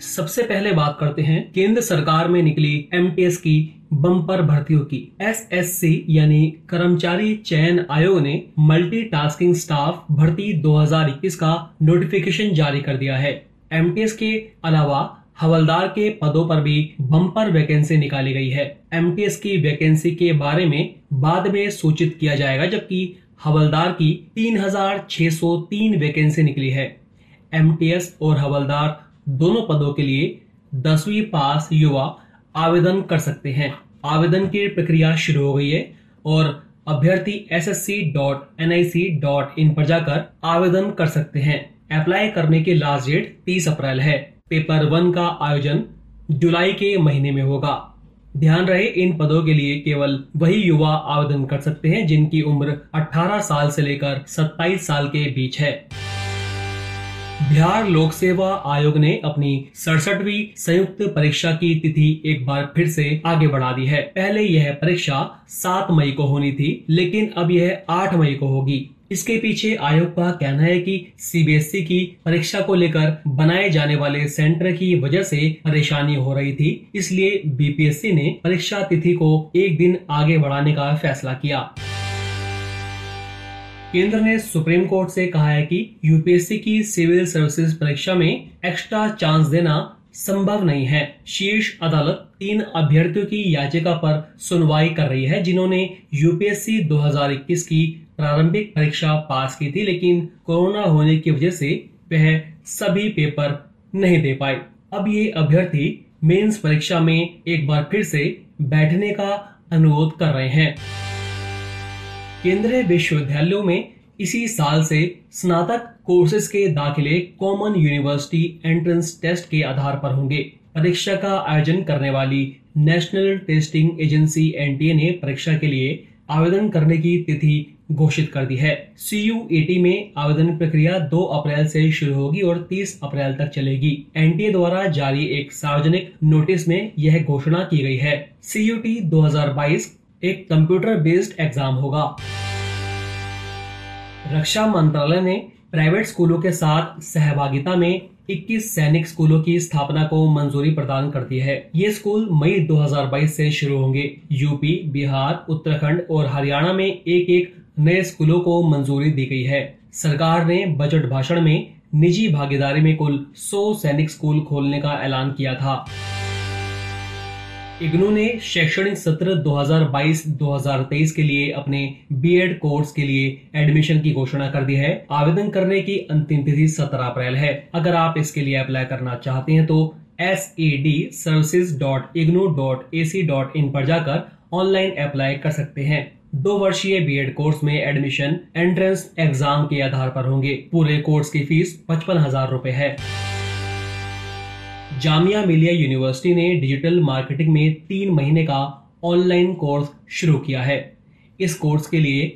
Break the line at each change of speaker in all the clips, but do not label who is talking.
सबसे पहले बात करते हैं, केंद्र सरकार में निकली एमटीएस की बम्पर भर्तियों की। एसएससी यानी कर्मचारी चयन आयोग ने मल्टी मल्टीटास्किंग स्टाफ भर्ती 2021 का नोटिफिकेशन जारी कर दिया है। एमटीएस के अलावा हवलदार के पदों पर भी बम्पर वैकेंसी निकाली गई है। एमटीएस की वैकेंसी के बारे में बाद में सूचित किया जाएगा, जबकि हवलदार की 3603 वैकेंसी निकली है। एमटीएस और हवलदार दोनों पदों के लिए दसवीं पास युवा आवेदन कर सकते हैं। आवेदन की प्रक्रिया शुरू हो गई है और अभ्यर्थी S S C dot N I C dot in पर जाकर आवेदन कर सकते हैं। अप्लाई करने की लास्ट डेट 30 अप्रैल है। पेपर वन का आयोजन जुलाई के महीने में होगा। ध्यान रहे, इन पदों के लिए केवल वही युवा आवेदन कर सकते हैं जिनकी उम्र 18 साल से लेकर 27 साल के बीच है। बिहार लोक सेवा आयोग ने अपनी सड़सठवी संयुक्त परीक्षा की तिथि एक बार फिर से आगे बढ़ा दी है। पहले यह परीक्षा 7 मई को होनी थी, लेकिन अब यह 8 मई को होगी। इसके पीछे आयोग का कहना है कि सीबीएसई की परीक्षा को लेकर बनाए जाने वाले सेंटर की वजह से परेशानी हो रही थी, इसलिए बीपीएससी ने परीक्षा तिथि को एक दिन आगे बढ़ाने का फैसला किया। केंद्र ने सुप्रीम कोर्ट से कहा है कि यूपीएससी की सिविल सर्विसेज़ परीक्षा में एक्स्ट्रा चांस देना संभव नहीं है। शीर्ष अदालत तीन अभ्यर्थियों की याचिका पर सुनवाई कर रही है, जिन्होंने यूपीएससी 2021 की प्रारंभिक परीक्षा पास की थी, लेकिन कोरोना होने की वजह से वह सभी पेपर नहीं दे पाए। अब ये अभ्यर्थी मेंस परीक्षा में एक बार फिर से बैठने का अनुरोध कर रहे हैं। केंद्रीय विश्वविद्यालयों में इसी साल से स्नातक कोर्सेज के दाखिले कॉमन यूनिवर्सिटी एंट्रेंस टेस्ट के आधार पर होंगे। परीक्षा का आयोजन करने वाली नेशनल टेस्टिंग एजेंसी एनटीए ने परीक्षा के लिए आवेदन करने की तिथि घोषित कर दी है। सी यू में आवेदन प्रक्रिया 2 अप्रैल से शुरू होगी और 30 अप्रैल तक चलेगी। एनटीए द्वारा जारी एक सार्वजनिक नोटिस में यह घोषणा की गई है। सी 2022 एक कंप्यूटर बेस्ड एग्ज़ाम होगा। रक्षा मंत्रालय ने प्राइवेट स्कूलों के साथ सहभागिता में 21 सैनिक स्कूलों की स्थापना को मंजूरी प्रदान कर दी है। ये स्कूल मई 2022 से शुरू होंगे। यूपी, बिहार, उत्तराखंड और हरियाणा में एक एक नए स्कूलों को मंजूरी दी गई है। सरकार ने बजट भाषण में निजी भागीदारी में कुल 100 सैनिक स्कूल खोलने का ऐलान किया था। इग्नू ने शैक्षणिक सत्र 2022-2023 के लिए अपने बीएड कोर्स के लिए एडमिशन की घोषणा कर दी है। आवेदन करने की अंतिम तिथि 17 अप्रैल है। अगर आप इसके लिए अप्लाई करना चाहते हैं तो S A D services dot IGNOU dot A C dot in पर जाकर ऑनलाइन अप्लाई कर सकते हैं। दो वर्षीय बीएड कोर्स में एडमिशन एंट्रेंस एग्ज़ाम के आधार पर होंगे। पूरे कोर्स की फ़ीस पचपन हज़ार रूपए है। जामिया मिलिया यूनिवर्सिटी ने डिजिटल मार्केटिंग में तीन महीने का ऑनलाइन कोर्स शुरू किया है। इस कोर्स के लिए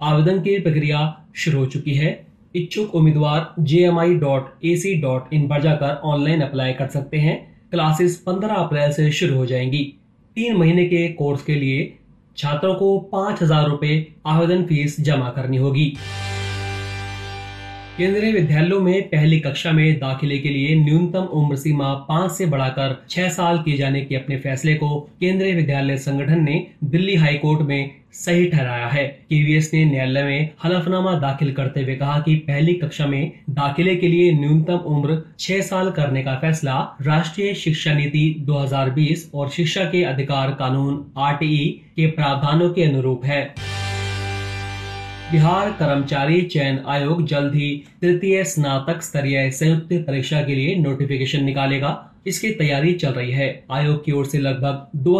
आवेदन की प्रक्रिया शुरू हो चुकी है। इच्छुक उम्मीदवार J M I dot A C dot in पर जाकर ऑनलाइन अप्लाई कर सकते हैं। क्लासेस 15 अप्रैल से शुरू हो जाएँगी। तीन महीने के कोर्स के लिए छात्रों को पाँच हज़ार रुपये आवेदन फ़ीस जमा करनी होगी। केंद्रीय विद्यालयों में पहली कक्षा में दाखिले के लिए न्यूनतम उम्र सीमा पाँच से बढ़ाकर छह साल किए जाने के अपने फैसले को केंद्रीय विद्यालय संगठन ने दिल्ली हाई कोर्ट में सही ठहराया है। केवीएस ने न्यायालय में हलफनामा दाखिल करते हुए कहा कि पहली कक्षा में दाखिले के लिए न्यूनतम उम्र छह साल करने का फैसला राष्ट्रीय शिक्षा नीति 2020 और शिक्षा के अधिकार कानून आर के प्रावधानों के अनुरूप है। बिहार कर्मचारी चयन आयोग जल्द ही तृतीय स्नातक स्तरीय संयुक्त परीक्षा के लिए नोटिफिकेशन निकालेगा। इसकी तैयारी चल रही है। आयोग की ओर से लगभग दो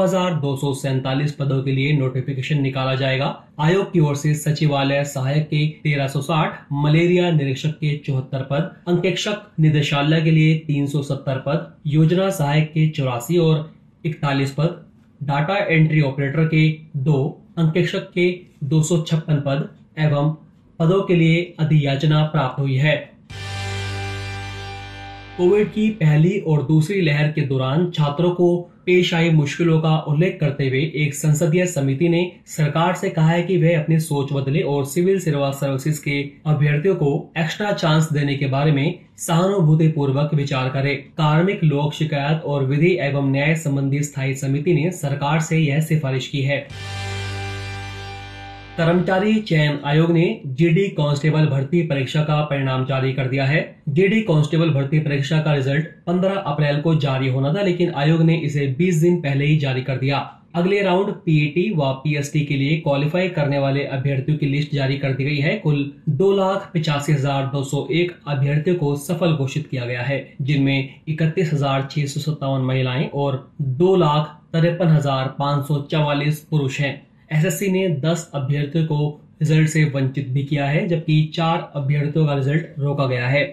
पदों के लिए नोटिफिकेशन निकाला जाएगा। आयोग की ओर से सचिवालय सहायक के 1360, मलेरिया निरीक्षक के चौहत्तर पद अंकेक्षक निदेशालय के लिए 370 पद योजना सहायक के चौरासी और इकतालीस पद डाटा एंट्री ऑपरेटर के दो अंकेक्षक के दो सौ छप्पन पद एवं पदों के लिए अधियाचना प्राप्त हुई है। कोविड की पहली और दूसरी लहर के दौरान छात्रों को पेश आई मुश्किलों का उल्लेख करते हुए एक संसदीय समिति ने सरकार से कहा है कि वह अपनी सोच बदले और सिविल सेवा सर्विसेज़ के अभ्यर्थियों को एक्स्ट्रा चांस देने के बारे में सहानुभूति पूर्वक विचार करे। कार्मिक लोक शिकायत और विधि एवं न्याय संबंधी स्थायी समिति ने सरकार से यह सिफारिश की है। कर्मचारी चयन आयोग ने जीडी कांस्टेबल भर्ती परीक्षा का परिणाम जारी कर दिया है। जीडी कांस्टेबल भर्ती परीक्षा का रिज़ल्ट 15 अप्रैल को जारी होना था, लेकिन आयोग ने इसे 20 दिन पहले ही जारी कर दिया। अगले राउंड पीईटी व पीएसटी के लिए क्वालिफाई करने वाले अभ्यर्थियों की लिस्ट जारी कर दी गई है। कुल दो लाख पिचासी हज़ार दो सौ एक अभ्यर्थियों को सफल घोषित किया गया है, जिनमें इकतीस हज़ार छह सौ सत्तावन महिलाएँ और दो लाख तिरपन हज़ार पाँच सौ चौवालीस पुरुष हैं। एसएससी ने 10 अभ्यर्थियों को रिज़ल्ट से वंचित भी किया है, जबकि चार अभ्यर्थियों का रिज़ल्ट रोका गया है।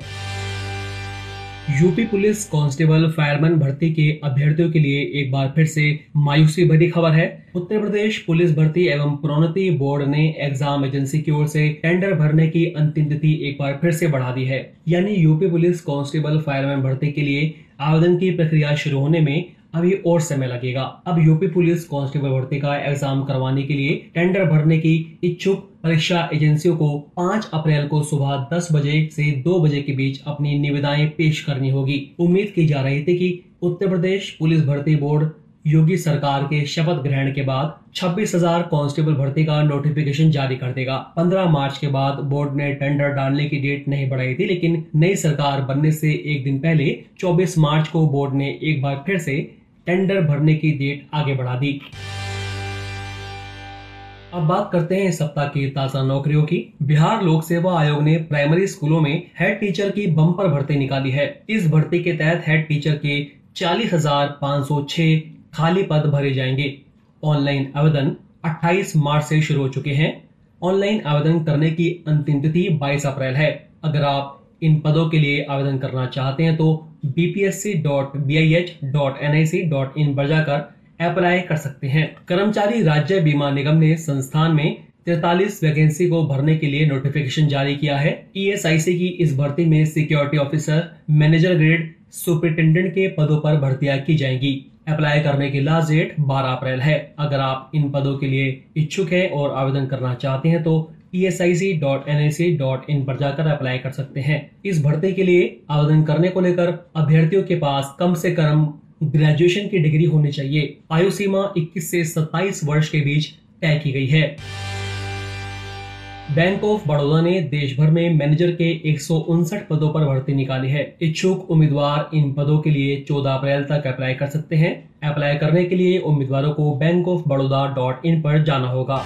यूपी पुलिस कांस्टेबल फायरमैन भर्ती के अभ्यर्थियों के लिए एक बार फिर से मायूसी भरी खबर है। उत्तर प्रदेश पुलिस भर्ती एवं प्रोन्नति बोर्ड ने एग्ज़ाम एजेंसी की ओर से टेंडर भरने की अंतिम तिथि एक बार फिर से बढ़ा दी है। यानी यूपी पुलिस कांस्टेबल फायरमैन भर्ती के लिए आवेदन की प्रक्रिया शुरू होने में अभी और समय लगेगा। अब यूपी पुलिस कांस्टेबल भर्ती का एग्ज़ाम करवाने के लिए टेंडर भरने की इच्छुक परीक्षा एजेंसियों को 5 अप्रैल को सुबह 10 बजे से 2 बजे के बीच अपनी निविदाएँ पेश करनी होगी। उम्मीद की जा रही थी कि उत्तर प्रदेश पुलिस भर्ती बोर्ड योगी सरकार के शपथ ग्रहण के बाद छब्बीस हज़ार कांस्टेबल भर्ती का नोटिफिकेशन जारी कर देगा। 15 मार्च के बाद बोर्ड ने टेंडर डालने की डेट नहीं बढ़ाई थी, लेकिन नई सरकार बनने से एक दिन पहले 24 मार्च को बोर्ड ने एक बार फिर से टेंडर भरने की डेट आगे बढ़ा दी। अब बात करते हैं सप्ताह की ताज़ा नौकरियों की। बिहार लोक सेवा आयोग ने प्राइमरी स्कूलों में हेड टीचर की बम्पर भर्ती निकाली है। इस भर्ती के तहत हेड टीचर के चालीस हज़ार पाँच सौ छह खाली पद भरे जाएँगे। ऑनलाइन आवेदन 28 मार्च से शुरू हो चुके हैं। ऑनलाइन आवेदन करने की अंतिम तिथि 22 अप्रैल है। अगर आप इन पदों के लिए आवेदन करना चाहते हैं तो bpsc.bih.nic.in पर जाकर अप्लाई कर सकते हैं। कर्मचारी राज्य बीमा निगम ने संस्थान में तैतालीस वैकेंसी को भरने के लिए नोटिफिकेशन जारी किया है। ईएसआईसी की इस भर्ती में security officer manager grade superintendent के पदों पर भर्तियाँ की जाएँगी। अप्लाई करने की लास्ट डेट 12 अप्रैल है। अगर आप इन पदों के लिए इच्छुक हैं और आवेदन करना चाहते हैं तो esi.nic.in पर जाकर अप्लाई कर सकते हैं। इस भर्ती के लिए आवेदन करने को लेकर अभ्यर्थियों के पास कम से कम ग्रेजुएशन की डिग्री होनी चाहिए। आयु सीमा 21 से 27 वर्ष के बीच तय की गई है। बैंक ऑफ़ बड़ौदा ने देश भर में मैनेजर के एक सौ उनसठ पदों पर भर्ती निकाली है। इच्छुक उम्मीदवार इन पदों के लिए 14 अप्रैल तक अप्लाई कर सकते हैं। अप्लाई करने के लिए उम्मीदवारों को bank of Baroda dot in पर जाना होगा।